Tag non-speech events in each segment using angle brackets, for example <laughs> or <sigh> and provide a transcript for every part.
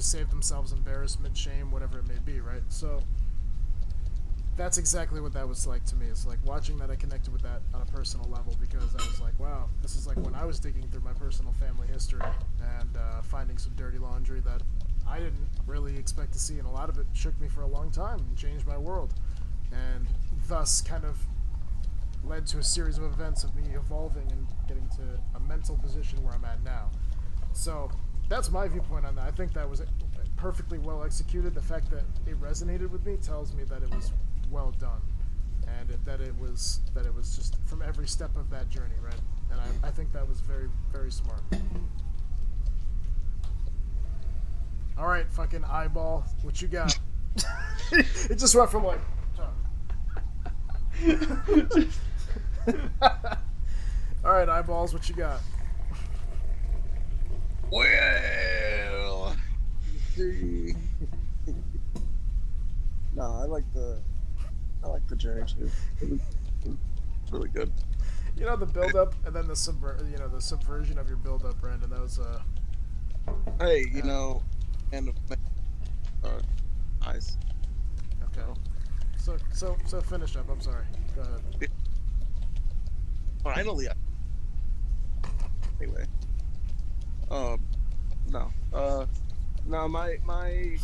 to save themselves embarrassment, shame, whatever it may be, right? So that's exactly what that was like to me. It's like watching that I connected with that on a personal level because I was like, wow, this is like when I was digging through my personal family history and uh, finding some dirty laundry that I didn't really expect to see, and a lot of it shook me for a long time and changed my world, and thus kind of led to a series of events of me evolving and getting to a mental position where I'm at now. So that's my viewpoint on that. I think that was perfectly well executed. The fact that it resonated with me tells me that it was well done, and it, that it was that it was just from every step of that journey, right? And I, I think that was very very smart. All right, fucking eyeball, what you got? <laughs> it just went from like. <laughs> <laughs> All right, eyeballs, what you got? Well, <laughs> see. no, I like the, I like the journey too. It's really good. You know the build up and then the subver- you know the subversion of your build up, Brandon. That was uh. Hey, you Yeah. know, and uh, eyes. Okay. So so so finish up. I'm sorry. Go ahead. Finally. I- Anyway. Um, no. Uh. My my.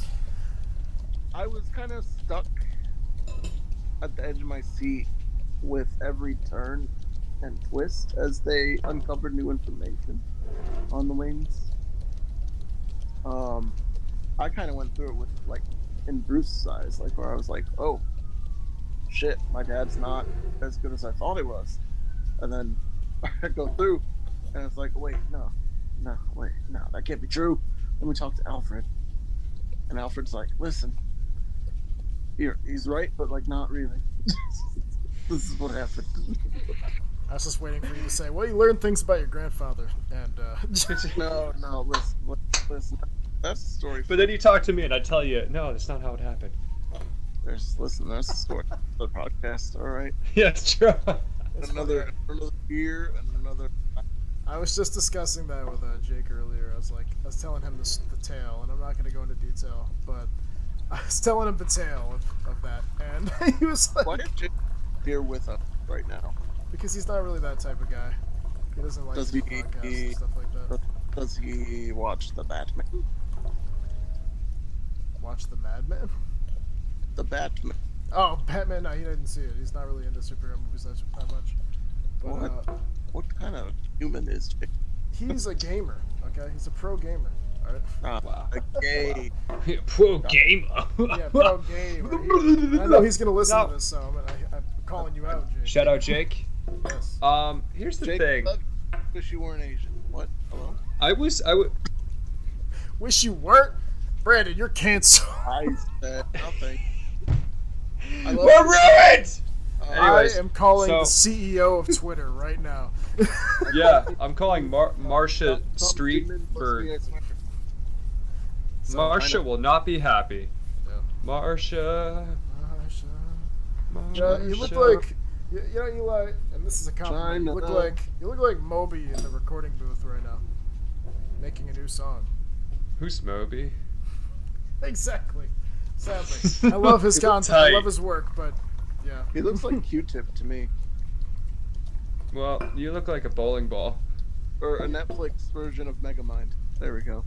I was kind of stuck at the edge of my seat with every turn and twist as they uncovered new information on the wings. Um, I kind of went through it with like in Bruce's eyes, like where I was like, "Oh, shit, my dad's not as good as I thought he was," and then <laughs> I go through, and it's like, "Wait, no, no, wait, no, that can't be true." Let me talk to Alfred, and Alfred's like, "Listen, here, he's right, but like not really. <laughs> this is what happened." I was just waiting for you to say, "Well, you learned things about your grandfather," and uh, <laughs> no, no, listen, listen, listen. That's the story. But then you talk to me and I tell you, no, that's not how it happened. There's listen. That's the story. of the podcast. All right. <laughs> Yeah, it's true. Another another year and another. I was just discussing that with uh, Jake earlier. I was like, I was telling him this, the tale, and I'm not going to go into detail, but <laughs> I was telling him the tale of, of that, and <laughs> he was like, Why is Jake here with us right now? because he's not really that type of guy. He doesn't like Does he- podcasts and stuff like that. Does he watch the Batman? Watch the Madman. The Batman. Oh, Batman! No, he didn't see it. He's not really into superhero movies that, that much. But What? uh, What kind of human is Jake? he's a gamer. Okay, he's a pro gamer. All right. Ah, Wow. a <laughs> gay. Pro gamer. Yeah, pro gamer. He- I know he's gonna listen No. to this, so I'm, gonna, I, I'm calling you out, Jake. Shout out Jake. Yes. Um, here's the Jake, thing. love- wish you weren't Asian. What? Hello. I was I would Wish you weren't, Brandon. You're canceled. <laughs> I said nothing. <laughs> I We're ruined. Uh, Anyways, I am calling so- the CEO of Twitter right now. <laughs> Yeah, I'm calling Mar- Marsha Tom- Tom Street Goodman must for be a sweater. So, Marsha will not be happy. Yeah. Marsha. Marsha. Marsha. Yeah, you look like you, you know you like, and this is a compliment. You look like you look like Moby in the recording booth right now, making a new song. Who's Moby? Exactly. Sadly, <laughs> I love his You look content. I love his work, but yeah. He looks like Q-Tip to me, Well, you look like a bowling ball. or a Netflix version of Megamind. There we go.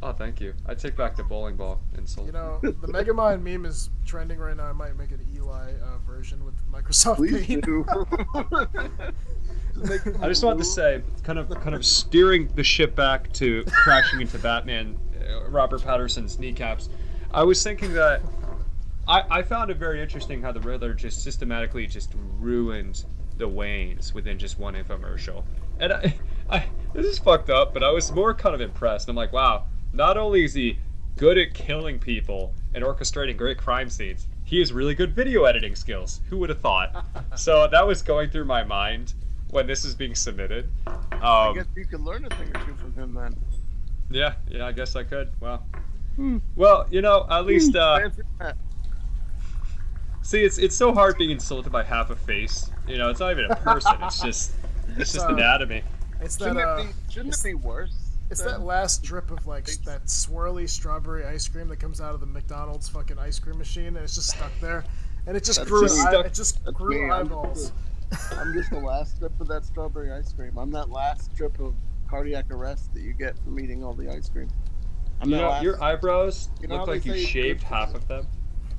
Oh, thank you. I take back the bowling ball insult. You know, the Megamind meme is trending right now. I might make an Eli uh, version with Microsoft Please Paint. do. Just <laughs> <laughs> I just wanted to say, kind of, kind of steering the ship back to crashing into Batman, uh, Robert Patterson's kneecaps. I was thinking that I, I found it very interesting how the Riddler just systematically just ruined the Waynes within just one infomercial. And I, <laughs> I, this is fucked up, but I was more kind of impressed. I'm like, wow, not only is he good at killing people and orchestrating great crime scenes, he has really good video editing skills. Who would have thought? <laughs> so that was going through my mind when this is being submitted. I Um, guess you could learn a thing or two from him then. yeah, yeah, I guess I could. Wow. Hmm. Well, you know, at least uh, Fancy that. See, it's it's so hard being insulted by half a face. You know, it's not even a person. It's <laughs> just it's just Uh, anatomy. It's that Shouldn't, uh, it be, shouldn't it be worse It's that last drip of like that swirly strawberry ice cream that comes out of the McDonald's fucking ice cream machine, and it's just stuck there, and it just That's grew. just eye- stuck- it just That's grew me. I'm eyeballs. I'm just the last drip of that strawberry ice cream. I'm that last drip of cardiac arrest that you get from eating all the ice cream. I'm You know, last. your eyebrows You know look like you shaved half of them.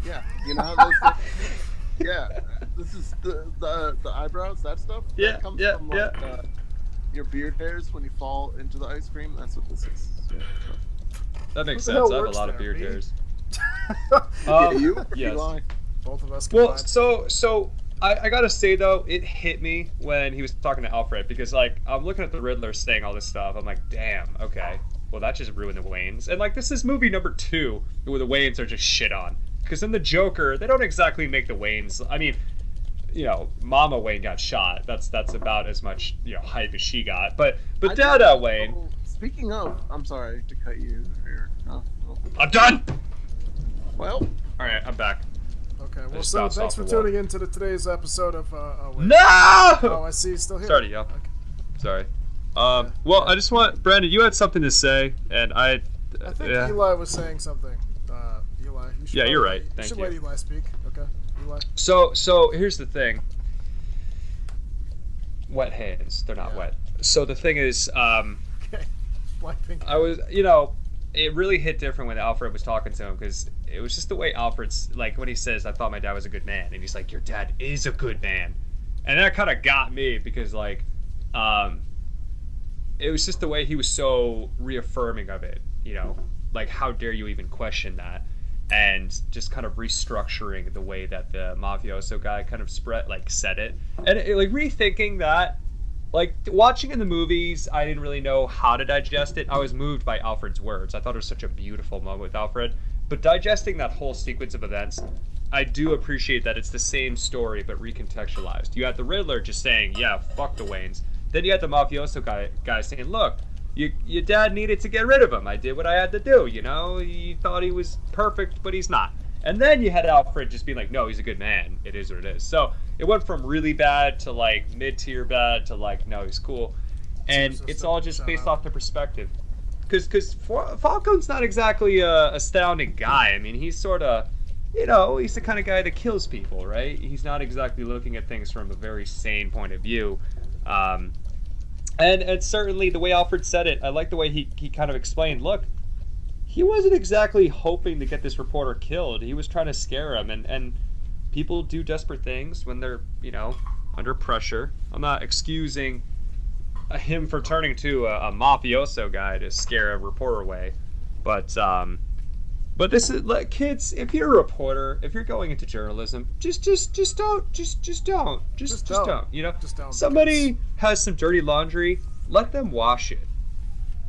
Yeah, you know how those. <laughs> yeah, this is the, the the eyebrows. That stuff. Yeah, that comes yeah, from like uh, your beard hairs when you fall into the ice cream. That's what this is. Yeah. That makes Who sense. I have a works lot of beard me? hairs. <laughs> yeah, Um, you? Yes. Eli? Both of us Well, so so I, I gotta say though, it hit me when he was talking to Alfred because like I'm looking at the Riddler saying all this stuff. I'm like, damn, okay. Well, that just ruined the Waynes. And like this is movie number two where the Waynes are just shit on. Because in the Joker, they don't exactly make the Waynes. I mean, you know, Mama Wayne got shot. That's that's about as much you know hype as she got. But but I Dada Wayne, know- Speaking of, I'm sorry to cut you here. Oh, well. I'm done. well, All right, I'm back. okay, well, just so thanks for tuning in to the, today's episode of. Uh, oh, wait. No. Oh, I see. you Still here. Sorry, yo. Okay. Sorry. Um, well, I just want Brandon. You had something to say, and I. I think yeah. Eli was saying something. Eli. You should Yeah, you're let- right. You Thank should you. let Eli speak. Okay, Eli. So so here's the thing. Wet hands. They're not Yeah. wet. So the thing is, um, Okay. <laughs> Blackpink. I was, you know, it really hit different when Alfred was talking to him because it was just the way Alfred's like when he says, "I thought my dad was a good man," and he's like, "Your dad is a good man," and that kind of got me because like, um, it was just the way he was so reaffirming of it. You know, like how dare you even question that? And just kind of restructuring the way that the mafioso guy kind of spread like said it, and it, like rethinking that like watching in the movies i didn't really know how to digest it. I was moved by alfred's words. I thought it was such a beautiful moment with alfred. But digesting that whole sequence of events i do appreciate that it's the same story but recontextualized. You had the riddler just saying yeah fuck the waynes. Then you had the mafioso guy, guy saying look you, your dad needed to get rid of him. I did what i had to do you know? He thought he was perfect but he's not. And then you had alfred just being like no he's a good man. It is what it is. So it went from really bad to like mid-tier bad to like no he's cool. And it's all just based out. off the perspective. Because because falcone's not exactly a astounding guy. I mean he's sort of you know he's the kind of guy that kills people right? He's not exactly looking at things from a very sane point of view. Um, and and certainly the way alfred said it i like the way he, he kind of explained look he wasn't exactly hoping to get this reporter killed. He was trying to scare him. And and people do desperate things when they're you know under pressure. I'm not excusing uh, him for turning to a, a mafioso guy to scare a reporter away but um but this is like kids if you're a reporter if you're going into journalism just just just don't just just don't just Just just, don't. don't. you know Just don't, somebody has some dirty laundry let them wash it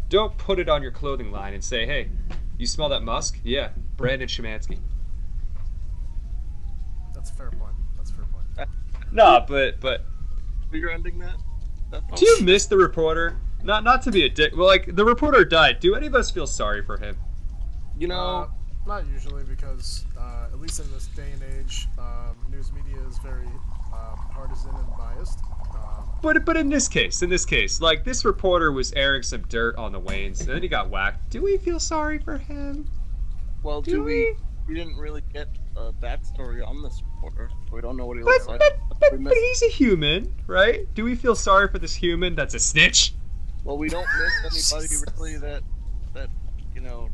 don't put it on your clothing line and say hey you smell that musk yeah brandon Shemansky." That's a fair point. That's a fair point. nah but but you're ending that. That's Do you miss the reporter? Not not to be a dick. Well, like the reporter died. Do any of us feel sorry for him? You know, Uh, not usually, because uh, at least in this day and age, um, news media is very uh, partisan and biased. Um, But but in this case, in this case, like this reporter was airing some dirt on the Waynes, and then he got whacked. Do we feel sorry for him? well, Do do we? we? We didn't really get a backstory on this reporter. We don't know what he But looks like. but, but, but he's a human, right? Do we feel sorry for this human that's a snitch? Well, we don't miss <laughs> anybody really that that you know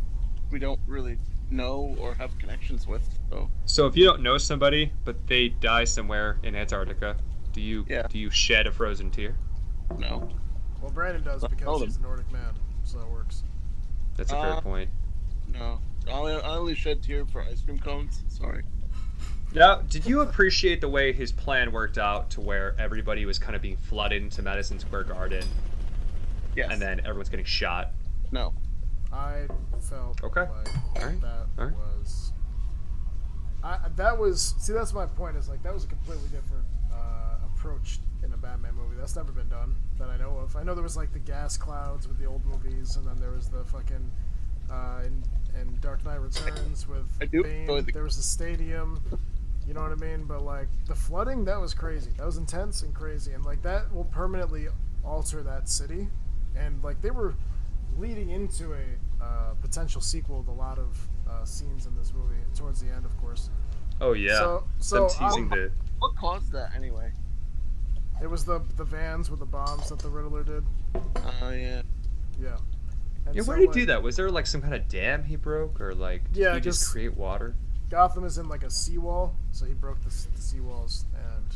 we don't really know or have connections with. So So if you don't know somebody, but they die somewhere in Antarctica, do you Yeah. do you shed a frozen tear? no. well, Brandon does Well, because he's a Nordic man, so it works. That's a fair Uh, point. No. I only, I only shed tear for ice cream cones. Sorry. Now, did you appreciate the way his plan worked out to where everybody was kind of being flooded into Madison Square Garden Yes. and then everyone's getting shot? no. I felt Okay. like Alright. that Alright. was. I that was see that's my point is like that was a completely different uh, approach in a Batman movie. That's never been done that I know of. I know there was like the gas clouds with the old movies, and then there was the fucking uh, in, in Dark Knight Returns with I do Bane. the- There was the stadium. You know what I mean? But like the flooding, that was crazy. That was intense and crazy, and like that will permanently alter that city. And like they were leading into a uh, potential sequel with a lot of uh, scenes in this movie towards the end, of course. Oh yeah. So, so Them teasing um, the. What caused that anyway? it was the the vans with the bombs that the Riddler did. Oh yeah. Yeah. And Yeah, so, where did he like, do that? Was there like some kind of dam he broke, or like did Yeah, he just just- create water? Gotham is in like a seawall, so he broke the, the seawalls and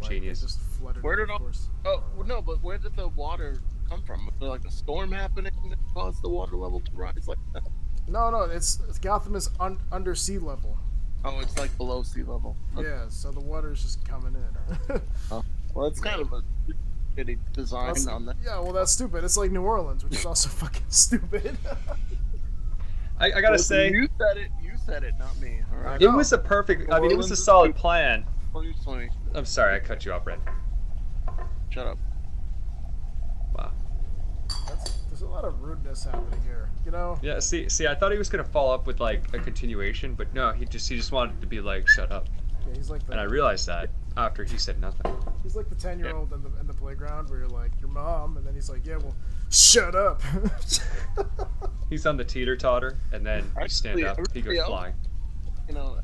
like, Genius. It just flooded. Where it, did of all- course. Oh no, but where did the water come from? Was there like a storm happening that caused the water level to rise like that? No, no, it's, it's Gotham is un, under sea level. Oh, it's like below sea level. Okay. Yeah, so the water is just coming in. <laughs> Oh, well, it's kind of a shitty design That's- on that. yeah, well, that's stupid. It's like New Orleans, which is also <laughs> fucking stupid. <laughs> I, I gotta Well, say, you said it. You said it, not me. All right. I it was a perfect. I mean, it was a solid plan. 2020. I'm sorry, I cut you off, Red. Shut up. Wow. That's, there's a lot of rudeness happening here. You know? Yeah. See, see, I thought he was gonna follow up with like a continuation, but no, he just he just wanted to be like, shut up. Yeah, he's like the And I realized that after he said nothing. he's like the ten year old in the in the playground where you're like your mom, and then he's like, yeah, well, shut up. <laughs> He's on the teeter totter, and then you stand up, he goes flying. You know,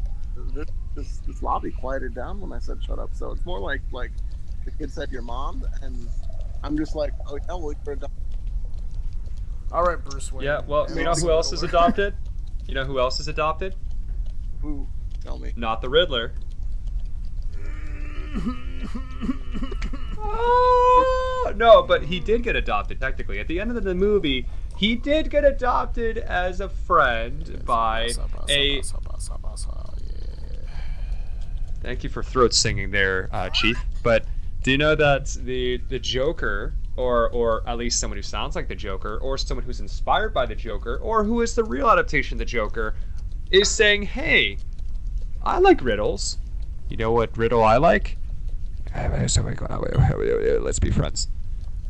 this, this this lobby quieted down when I said shut up. So it's more like like the kid said your mom, and I'm just like, oh yeah, well you're a doc- All right, Bruce Wayne. Yeah. Well, you know who else is adopted? You know who else is adopted? who? Tell me. Not the Riddler. Oh, no, but he did get adopted technically. At the end of the movie, he did get adopted as a friend by a. Thank you for throat singing there, uh, Chief. But do you know that the the Joker, or or at least someone who sounds like the Joker, or someone who's inspired by the Joker, or who is the real adaptation of the Joker, is saying, "Hey, I like riddles. You know what riddle I like? Let's be friends."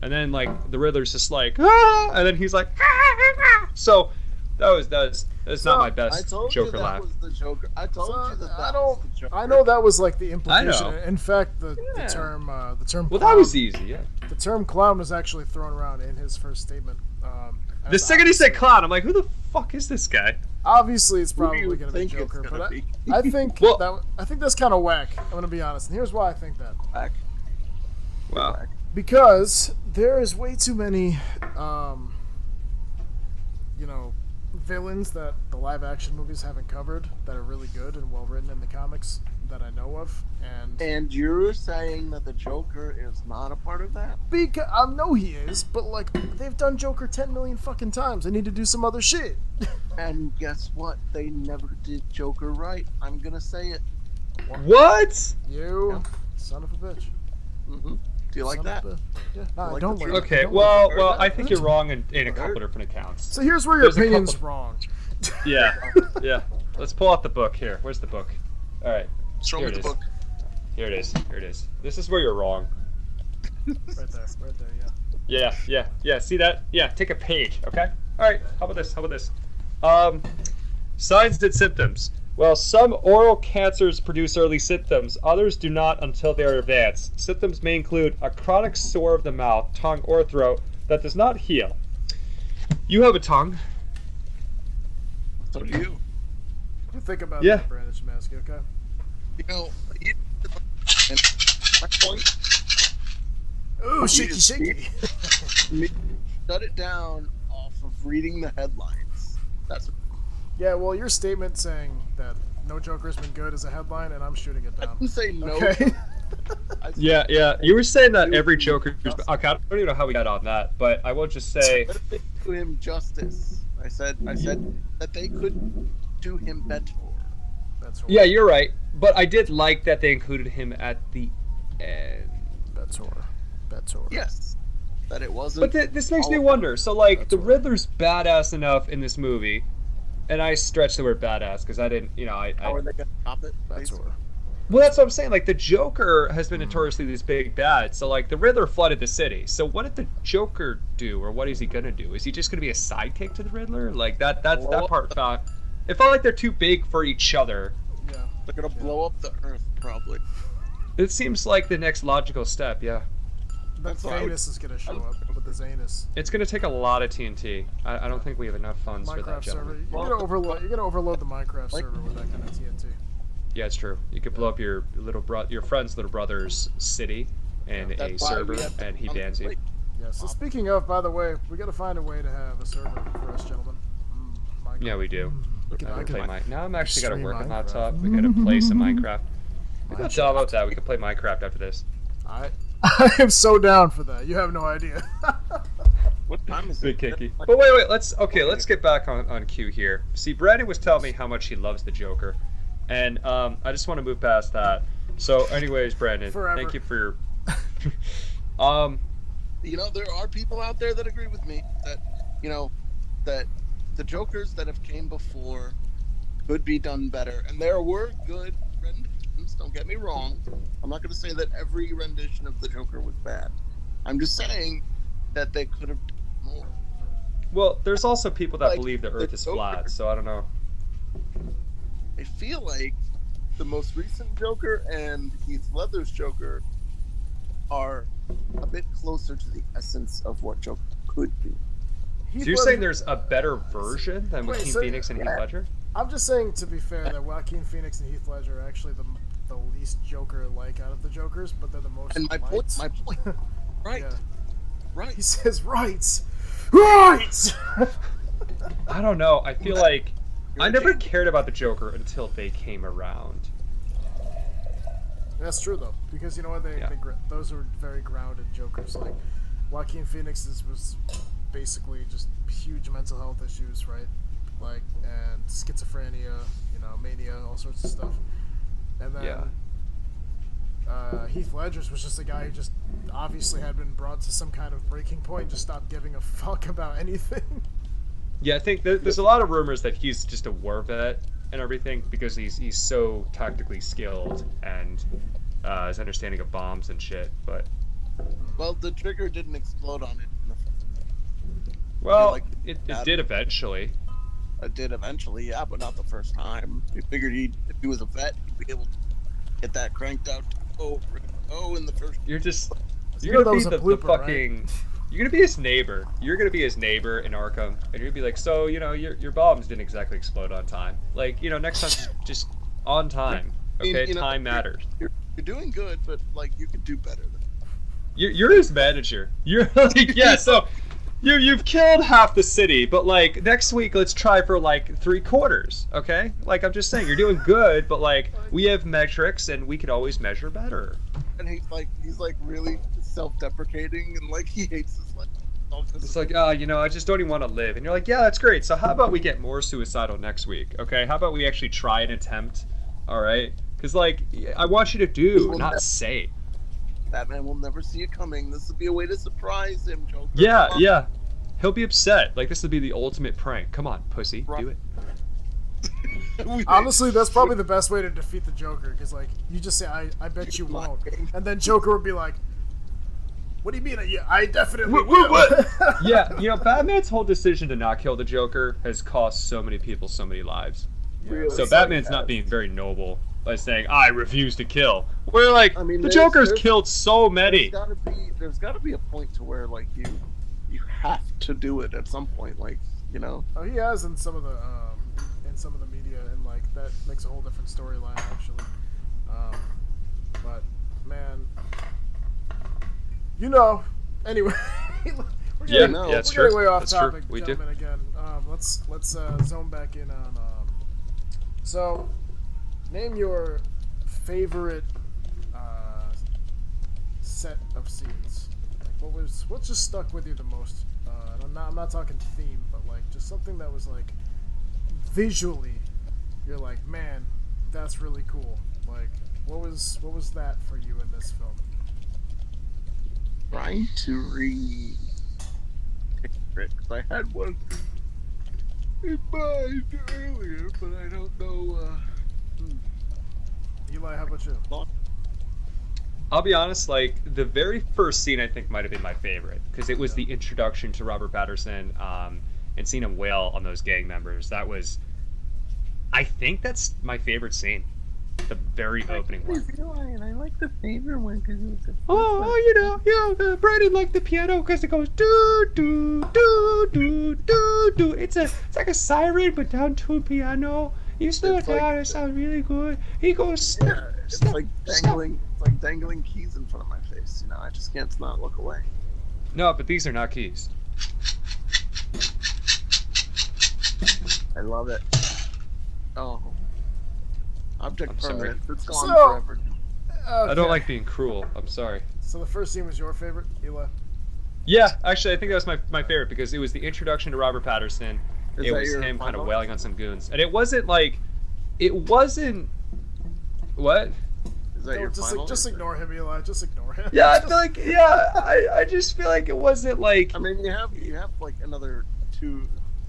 And then like the Riddler's just like, ah! and then he's like, ah! so that was that was that's So, not my I best told Joker you that laugh. was the Joker. I told So, you that that I don't. the Joker. I know that was like the implication. know. In fact, the, Yeah. the term uh, the term Well, clown, that was easy. Yeah. The term clown was actually thrown around in his first statement. Um, The second he said clown, I'm like, who the fuck is this guy? obviously it's probably going to be Joker, but I, be? I think <laughs> Well- that I think that's kind of whack. I'm going to be honest, and here's why I think that. Back. Wow. because there is way too many um, you know villains that the live action movies haven't covered that are really good and well written in the comics that I know of and And you're saying that the Joker is not a part of that? because I know he is but like they've done Joker 10 million fucking times they need to do some other shit <laughs> And guess what? They never did Joker right. I'm gonna say it. What? you Yeah. son of a bitch hmm Do you like Son that? of a- yeah no, I like don't the like truth? I Okay. don't Well, like- well, I think you're wrong in, in a couple different accounts. so here's where your There's opinion's couple- wrong Yeah. <laughs> Yeah. Let's pull out the book here. Where's the book? All right. Show Here me the is. book. Here it is. Here it is. This is where you're wrong. <laughs> right there right there yeah Yeah, yeah, yeah. See that? Yeah, take a page, okay? All right. How about this? How about this? Um, signs and symptoms. Well, some oral cancers produce early symptoms. Others do not until they are advanced. Symptoms may include a chronic sore of the mouth, tongue, or throat that does not heal. You have a tongue. So do you. you think about Yeah. that Brandon Shemansky okay You know, you, and my point, ooh shaky shaky <laughs> shut it down off of reading the headlines. That's Yeah, well, your statement saying that no Joker's been good is a headline, and I'm shooting it I down. didn't say no. Okay. <laughs> I Yeah, yeah. You were saying that every him Joker. justice. Okay, I don't even know how we got on that, but I will just say. do him justice. I said I said that they could do him better. That's horror. Yeah, you're right. But I did like that they included him at the end. That's horror. That's horror. Yes, that it wasn't. But th- this makes me wonder. So, like, That's the right. Riddler's badass enough in this movie, and I stretch the word badass because I didn't, you know, I. How I are they gonna stop it? That's basically? well, that's what I'm saying. Like, the Joker has been notoriously this big bad. So, like, the Riddler flooded the city. So, what did the Joker do, or what is he gonna do? Is he just gonna be a sidekick to the Riddler? Like that. That's Blow that up part. the- Found. It felt like they're too big for each other. Yeah. They're gonna blow up the Earth probably. It seems like the next logical step. Yeah. But That's why would- is gonna show up with the his anus. It's gonna take a lot of TNT. I, I don't think we have enough funds for that, Minecraft server. gentlemen. You're Well, gonna overload. You're gonna overload the Minecraft Like- server with that kind of TNT. Yeah, it's true. You could blow up your little bro- your friend's little brother's city and a server, to and he bans you. Yeah. So speaking of, by the way, we gotta find a way to have a server for us, gentlemen. Mm, Yeah, we do. We can, I I can can, play my. Now I'm actually gotta Stream work on Minecraft. laptop. We gotta play some Minecraft. We can download that. We can play Minecraft after this. I, <laughs> I am so down for that. You have no idea. <laughs> What time is it? kinky. Like, But wait, wait. Let's okay. Let's get back on on cue here. See, Brandon was telling me how much he loves the Joker, and um, I just want to move past that. So, anyways, Brandon, Forever. thank you for your. <laughs> um, you know, there are people out there that agree with me that, you know, that the Jokers that have came before could be done better, and there were good renditions. Don't get me wrong. I'm not going to say that every rendition of the Joker was bad. I'm just saying that they could have done more. well, there's also people that Like, believe the the Earth is Joker. flat, so I don't know. I feel like the most recent Joker and Heath Ledger's Joker are a bit closer to the essence of what Joker could be. Heath So you're Ledger- saying there's a better version than Wait, Joaquin so- Phoenix and Heath Ledger? I'm just saying to be fair that Joaquin Phoenix and Heath Ledger are actually the the least Joker like out of the Jokers, but they're the most. And my point, liked. my point, <laughs> right, Yeah. right. He says rights, rights. I don't know. I feel <laughs> like You're I a never genius. cared about the Joker until they came around. That's true though, because you know what? They, Yeah. they those are very grounded Jokers. Like Joaquin Phoenix's was basically just huge mental health issues, right? Like and schizophrenia, you know, mania, all sorts of stuff. And then Yeah. uh, Heath Ledger's was just a guy who just obviously had been brought to some kind of breaking point, just stopped giving a <laughs> fuck about anything. Yeah, I think there, there's a lot of rumors that he's just a war vet and everything because he's he's so tactically skilled and uh, his understanding of bombs and shit. But Well, the trigger didn't explode on it. In the- well, like it, it did eventually. It did eventually, yeah, but not the first time. We figured he, if he was a vet, he'd be able to get that cranked out. Oh, oh, in the first. You're just You you're gonna be the, a the blooper, right? fucking. You're gonna be his neighbor. You're gonna be his neighbor in Arkham, and you're gonna be like, so you know, your your bombs didn't exactly explode on time. Like, you know, next time <laughs> just, just on time. I mean, Okay, you know, time matters. You're, you're doing good, but like you could do better than. You're, you're his manager. You're <laughs> like, <laughs> yeah, so you you've killed half the city, but like next week let's try for like three quarters, okay? Like I'm just saying, you're doing good, but like we have metrics and we could always measure better. And he's like, he's like really self-deprecating and like he hates his life. It's like, ah, you know, I just don't even want to live. And you're like, yeah, that's great. So how about we get more suicidal next week, okay? How about we actually try and attempt, all right? Because like I want you to do, not say. Batman will never see it coming. This will be a way to surprise him, Joker. Yeah, yeah. He'll be upset. Like this will be the ultimate prank. Come on, pussy, do it. <laughs> Honestly, that's <laughs> probably the best way to defeat the Joker, because like you just say, "I, I bet you won't," and then Joker would be like, "What do you mean? Yeah, I definitely What- will." what- <laughs> yeah, you know, Batman's whole decision to not kill the Joker has cost so many people so many lives. Really So sad Batman's not being very noble by saying, "I refuse to kill." We're like, I mean, the Joker's there's- killed so many. There's gotta be there's gotta be a point to where like you you have to do it at some point, like you know. Oh, he has in some of the um, in some of the media, and like that makes a whole different storyline actually. Um, but man, you know. Anyway, <laughs> we're Yeah, getting, no, yeah, it's we're getting true. way off That's true. topic, We do. gentlemen. Again, um, let's let's uh, zone back in on. Um, so, name your favorite uh, set of scenes. Like, what was what just stuck with you the most? Uh, I'm not I'm not talking theme, but like just something that was like visually, you're like, man, that's really cool. Like, what was what was that for you in this film? Trying to re because I had one in mind earlier, but I don't know uh Eli, how about you? I'll be honest, like the very first scene I think might have been my favorite because it was the introduction to Robert Patterson um, and seeing him wail on those gang members. That was, I think that's my favorite scene, the very opening one. Eli, and I like the favorite one because it was. A Oh, oh, you know, you know, uh, Brandon liked the piano because it goes do do do do do do. It's a, it's like a siren but down to a piano. You slow it It's like- down, it sounds really good. He goes, Yeah, it's stop, like stop. dangling. It's like dangling keys in front of my face. You know, I just can't not look away. No, but these are not keys. I love it. Oh. Object I'm sorry. It's gone So- forever. I don't like being cruel. I'm sorry. So the first scene was your favorite, Eli. Yeah, actually, I think that was my, my favorite because it was the introduction to Robert Patterson. Is it was him kind of wailing on some goons, and it wasn't like, it wasn't. What? Is that your just, final? just ignore him, Eli. Just ignore him. Yeah, I <laughs> feel like yeah, I, I just feel like it wasn't like I mean, you have you have like another two,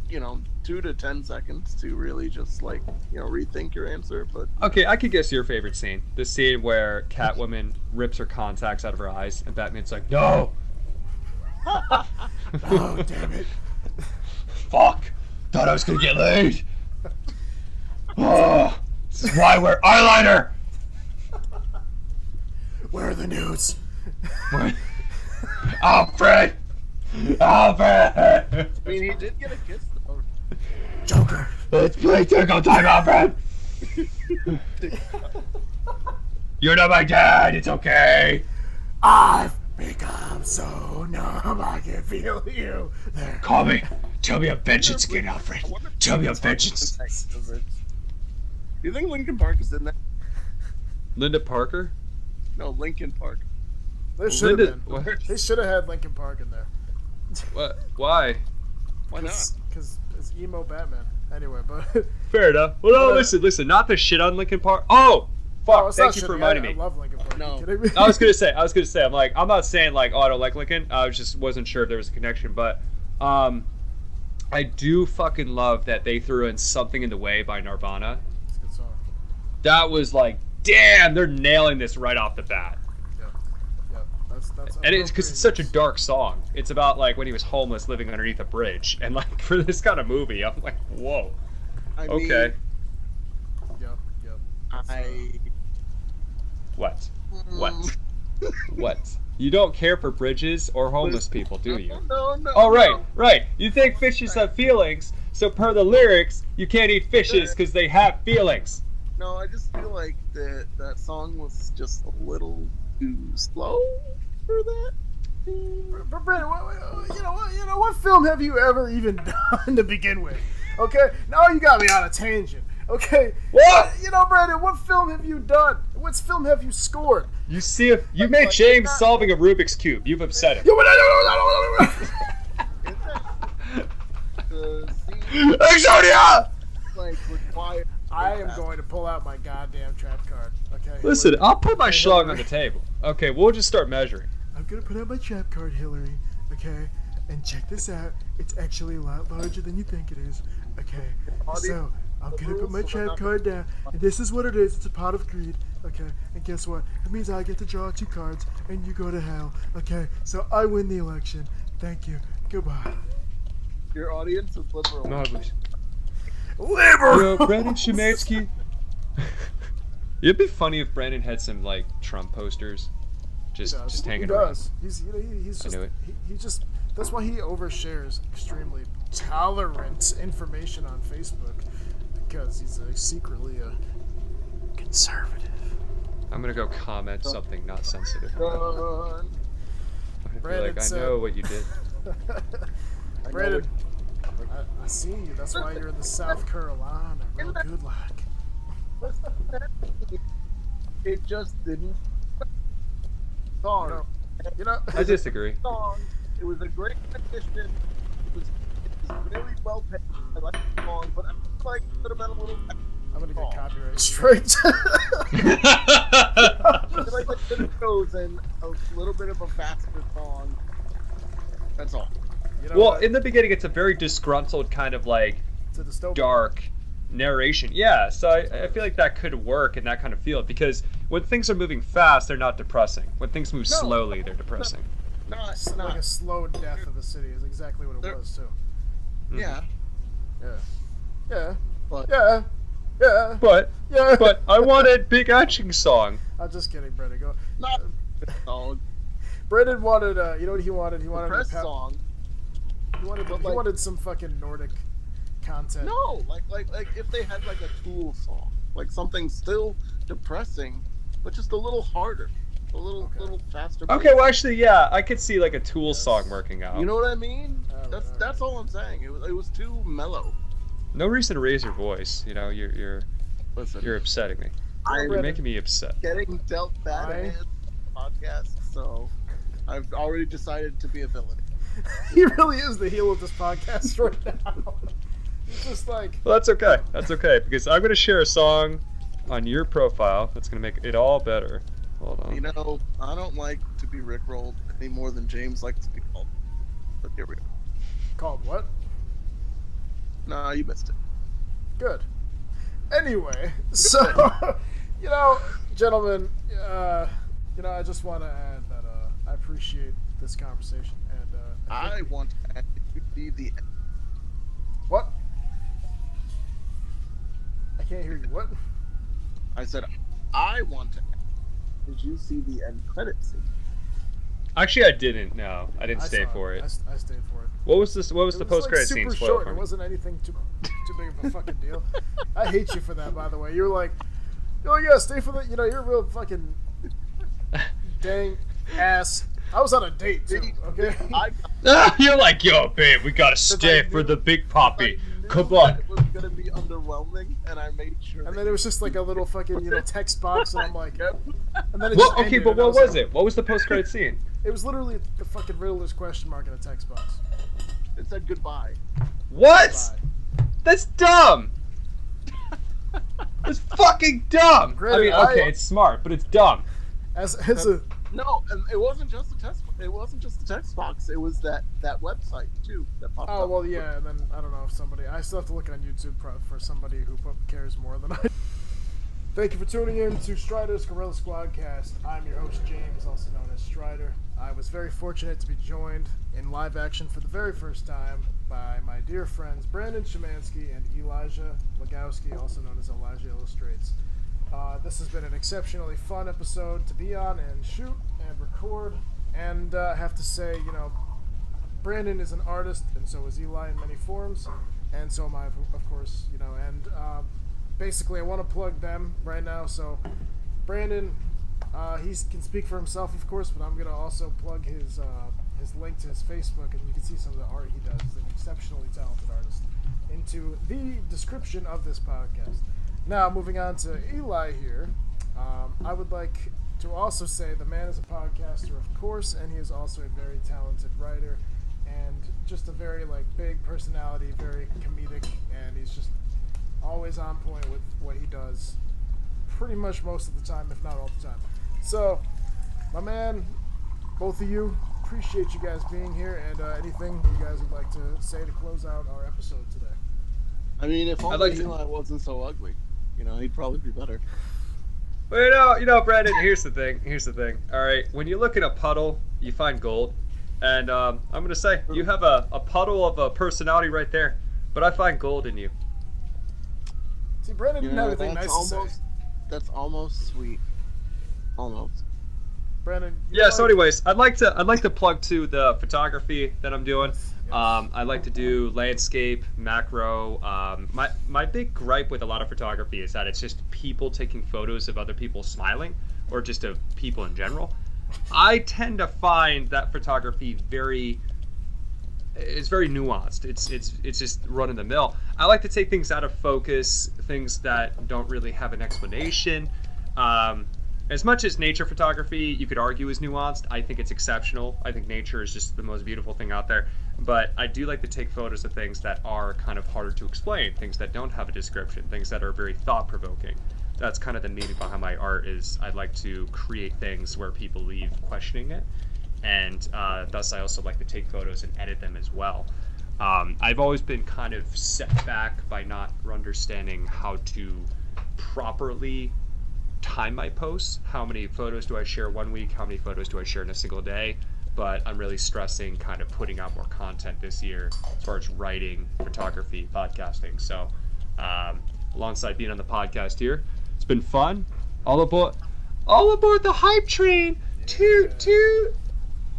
you know, two to ten seconds to really just like you know rethink your answer. But Okay, I could guess your favorite scene. The scene where Catwoman rips her contacts out of her eyes, and Batman's like, "No, <laughs> Oh damn it! <laughs> fuck, thought I was gonna get laid." Oh, this is why I wear eyeliner. Where are the nudes? What? Alfred, Alfred, I mean, he did get a kiss. Though. Joker. it's play tackle time, Alfred. You're not my dad. It's okay. I've become so numb I can feel you there. Call me. Tell me a vengeance again, Alfred. I wonder if Tell me a Linkin vengeance. is in that. Do you think Linkin Park is in there? Linda Parker. No, Linkin Park. They should Linda. have been. What? They should have had Linkin Park in there. what? Why? Why not? Because it's emo Batman. Anyway, but <laughs> Fair enough. Well, no, But, uh, listen, listen. Not the shit on Linkin Park. Oh, fuck! Oh, thank you for reminding me. I love Linkin Park. No. You me? I was gonna <laughs> say, I was gonna say, I'm like, I'm not saying like, oh, I don't like Linkin. I just wasn't sure if there was a connection, but, um, I do fucking love that they threw in something in the way by Nirvana. It's a good song. That was like, damn, they're nailing this right off the bat. Yeah, yeah. That's that's. And it's because it's such a dark song. It's about like when he was homeless, living underneath a bridge, and like <laughs> for this kind of movie, I'm like, whoa, I okay, Yep, yep. I. what, what, <laughs> what? You don't care for bridges or homeless people, do you? No, no. Oh right, no. right. You think fishes have feelings, so per the lyrics, you can't eat fishes because they have feelings. No, I just feel like that that song was just a little too slow for that. But Brandon, what, what- you know what? You know what film have you ever even <laughs> done to begin with? Okay, now you got me on a tangent. Okay, What? You know, Brandon, what film have you done? What film have you scored? You see, if you made James solving a Rubik's cube, you've upset him. You- Is that the scene Exodia! like required? I am going to pull out my goddamn trap card. Okay. Listen, I'll put my Hey, schlong on the table. Okay, we'll just start measuring. I'm gonna put out my trap card, Hillary. Okay, and check this out. It's actually a lot larger than you think it is. Okay, so I'm the gonna put my are trap card down, and this is what it is. It's a pot of greed. Okay, and guess what? It means I get to draw two cards, and you go to hell. Okay, so I win the election. Thank you. Goodbye. Your audience is liberal. No, please. Liberal. Yo, Brandon Chematsky. <laughs> It'd be funny if Brandon had some like Trump posters, just He does. just hanging he around. does. He's he, he's I just knew it. He, he just that's why he overshares extremely tolerant information on Facebook because he's a, secretly a conservative. I'm gonna go comment something not sensitive. Done. I'm be Brandon like, I know uh, what you did. <laughs> I Brandon, I, I see you. That's why you're in the South Carolina. Real good luck. It just didn't. Song. You know, you know I disagree. song. <laughs> It was a great rendition. It was, it was really well paid. I like the song, but I feel like it could have been a little. I'm gonna Oh. get copyright straight. I <laughs> like they could have chosen a little bit of a faster song. That's all. you know well, what? in the beginning, it's a very disgruntled kind of like it's a dystopian. dark narration. Yeah, so I, I feel like that could work in that kind of field because when things are moving fast, they're not depressing. When things move No. slowly, they're depressing. Not, It's like a slow death of the city is exactly what it There- was too. Yeah, mm-hmm. Yeah. Yeah. but Yeah. Yeah, but yeah. but I wanted Big Etching song. I'm just kidding, Brendan. Go. Not a song, Brendan wanted. Uh, you know what he wanted? He wanted. press a pa- song. He wanted. but he like- wanted some fucking Nordic content. No, like like like if they had like a Tool song, like something still depressing, but just a little harder, a little Okay. little faster. Okay, well actually, yeah, I could see like a Tool Yes. song working out. You know what I mean? Alright, that's alright. that's all I'm saying. It was it was too mellow. No reason to raise your voice. You know, you're you're Listen, you're upsetting me. I'm You're making me upset. getting dealt bad I- hands podcast, so I've already decided to be a villain. <laughs> he really is the heel of this podcast <laughs> right now. He's just like. Well, that's okay. That's okay because I'm gonna share a song on your profile that's gonna make it all better. Hold on. You know, I don't like to be rickrolled any more than James likes to be called. But here we go. Called what? Nah, you missed it. Good. Anyway, so <laughs> you know, gentlemen, uh, you know, I just want to add that uh, I appreciate this conversation, and uh, I I want to add you see the what? I can't hear you. What? I said I want to add. Did you see the end credit scene? Actually, I didn't. No, I didn't I stay for I, it. s- I stayed for it. What was this? What was It the was, post credit like, scene? super Spoil it short. for It wasn't anything too too big of a fucking deal. I hate you for that, by the way. You're like, oh yeah, stay for the. You know, you're a real fucking dang ass. I was on a date too. Okay. I, Ah, <laughs> <laughs> You're like, yo, babe, we gotta stay I for the big poppy. Come on. It was gonna be underwhelming, and I made sure. And then it was just like a little fucking you know <laughs> text box, and I'm like, Yep. and then it Well, okay, ended, but and I what was like- it? What was the post credit scene? It was literally the fucking Riddler's question mark in a text box. It said goodbye. What? Bye. That's dumb. It's fucking dumb. I Granted, mean, I- okay, it's smart, but it's dumb. As as a No, and it wasn't just the text. It wasn't just the text box. It was that that website too that popped oh up. Oh well yeah, and then I don't know if somebody I still have to look on YouTube for somebody who cares more than I. Thank you for tuning in to Stryder's Gorilla Squadcast. I'm your host James, also known as Strider. I was very fortunate to be joined in live action for the very first time by my dear friends Brandon Shemansky and Elijah Legowski, also known as Elijah Illustrates. Uh, this has been an exceptionally fun episode to be on and shoot and record. And uh, I have to say, you know, Brandon is an artist, and so is Eli in many forms, and so am I, of course, you know. And uh, basically, I want to plug them right now. So, Brandon, uh, he can speak for himself, of course, but I'm gonna also plug his uh, his link to his Facebook, and you can see some of the art he does. He's an exceptionally talented artist. Into the description of this podcast. Now, moving on to Eli here, um, I would like to also say the man is a podcaster, of course, and he is also a very talented writer and just a very like big personality, very comedic, and he's just always on point with what he does, pretty much most of the time, if not all the time. So, my man, both of you, appreciate you guys being here, and uh, anything you guys would like to say to close out our episode today. I mean, if only like to- wasn't so ugly, you know, he'd probably be better. Well, you know, you know, Brandon. Here's the thing. Here's the thing. All right, when you look in a puddle, you find gold, and um, I'm gonna say you have a, a puddle of a personality right there, but I find gold in you. See, Brandon You didn't have anything nice almost to say. that's almost sweet. Almost. Brandon. Yeah. know, So, anyways, I'd like to I'd like to plug to the photography that I'm doing. Yes. Um, I like to do landscape, macro. Um, my my big gripe with a lot of photography is that it's just people taking photos of other people smiling, or just of people in general. I tend to find that photography very it's very nuanced. It's it's it's just run in the mill. I like to take things out of focus, things that don't really have an explanation. Um, as much as nature photography, you could argue is nuanced. I think it's exceptional. I think nature is just the most beautiful thing out there. But I do like to take photos of things that are kind of harder to explain, things that don't have a description, things that are very thought provoking. That's kind of the meaning behind my art. Is I'd like to create things where people leave questioning it and uh, thus I also like to take photos and edit them as well. Um, I've always been kind of set back by not understanding how to properly time my posts. How many photos do I share one week? How many photos do I share in a single day? But I'm really stressing kind of putting out more content this year as far as writing, photography, podcasting. So um, alongside being on the podcast here. It's been fun. All aboard, all aboard the hype train. Toot toot.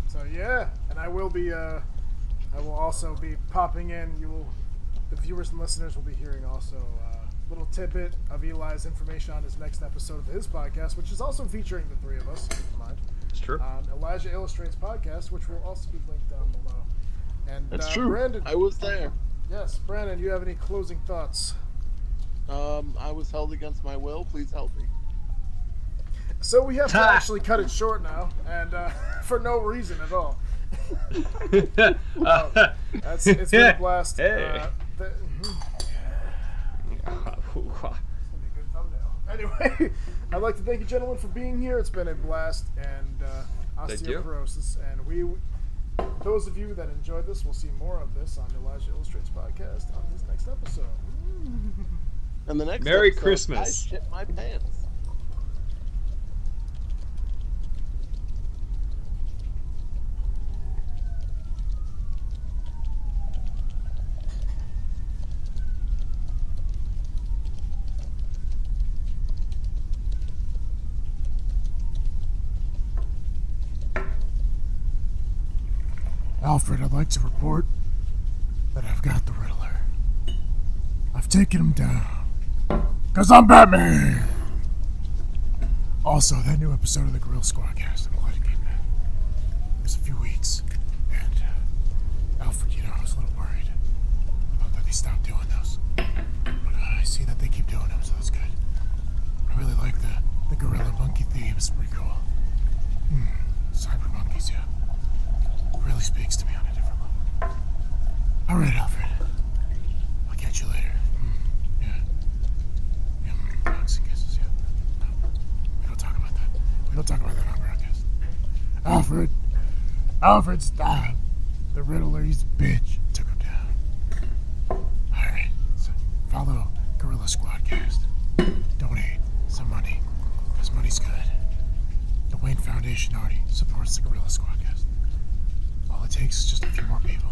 So yeah, and I will be. Uh, I will also be popping in. You will, the viewers and listeners will be hearing also uh, little tidbit of Eli's information on his next episode of his podcast, which is also featuring the three of us. Keep in mind, It's true. on Elijah Illustrates podcast, which will also be linked down below. And That's uh, true. Brandon, I was there. yes, Brandon, you have any closing thoughts? Um, I was held against my will. Please help me. So we have to actually cut it short now, and uh, <laughs> for no reason at all. <laughs> <laughs> Uh, That's it's been a blast. Hey. Uh, the, mhm. It's gonna be a good thumbnail. Anyway, <laughs> I'd like to thank you, gentlemen, for being here. It's been a blast, and uh, osteoporosis. And we, those of you that enjoyed this, will see more of this on Elijah Illustrates podcast on his next episode. And the next Merry episode, Christmas. I shit my pants. Alfred, I'd like to report that I've got the Riddler. I've taken him down. Because I'm Batman! Also, that new episode of the Gorilla Squadcast, I'm glad it came out. It was a few weeks. And, uh, Alfred, you know, I was a little worried about that they stopped doing those. But uh, I see that they keep doing them, so that's good. I really like the, the Gorilla Monkey theme, it's pretty cool. Hmm, cyber monkeys, yeah really speaks to me on a different level. All right, Alfred. I'll catch you later. Mm, yeah. Yeah, hugs and kisses, yeah. No, we don't talk about that. We don't talk about that on broadcast. Alfred. Alfred, stop. The Riddler, a bitch. Took him down. All right. So follow Gorilla Squadcast. Donate some money, because money's good. The Wayne Foundation already supports the Gorilla Squadcast. All it takes is just a few more people.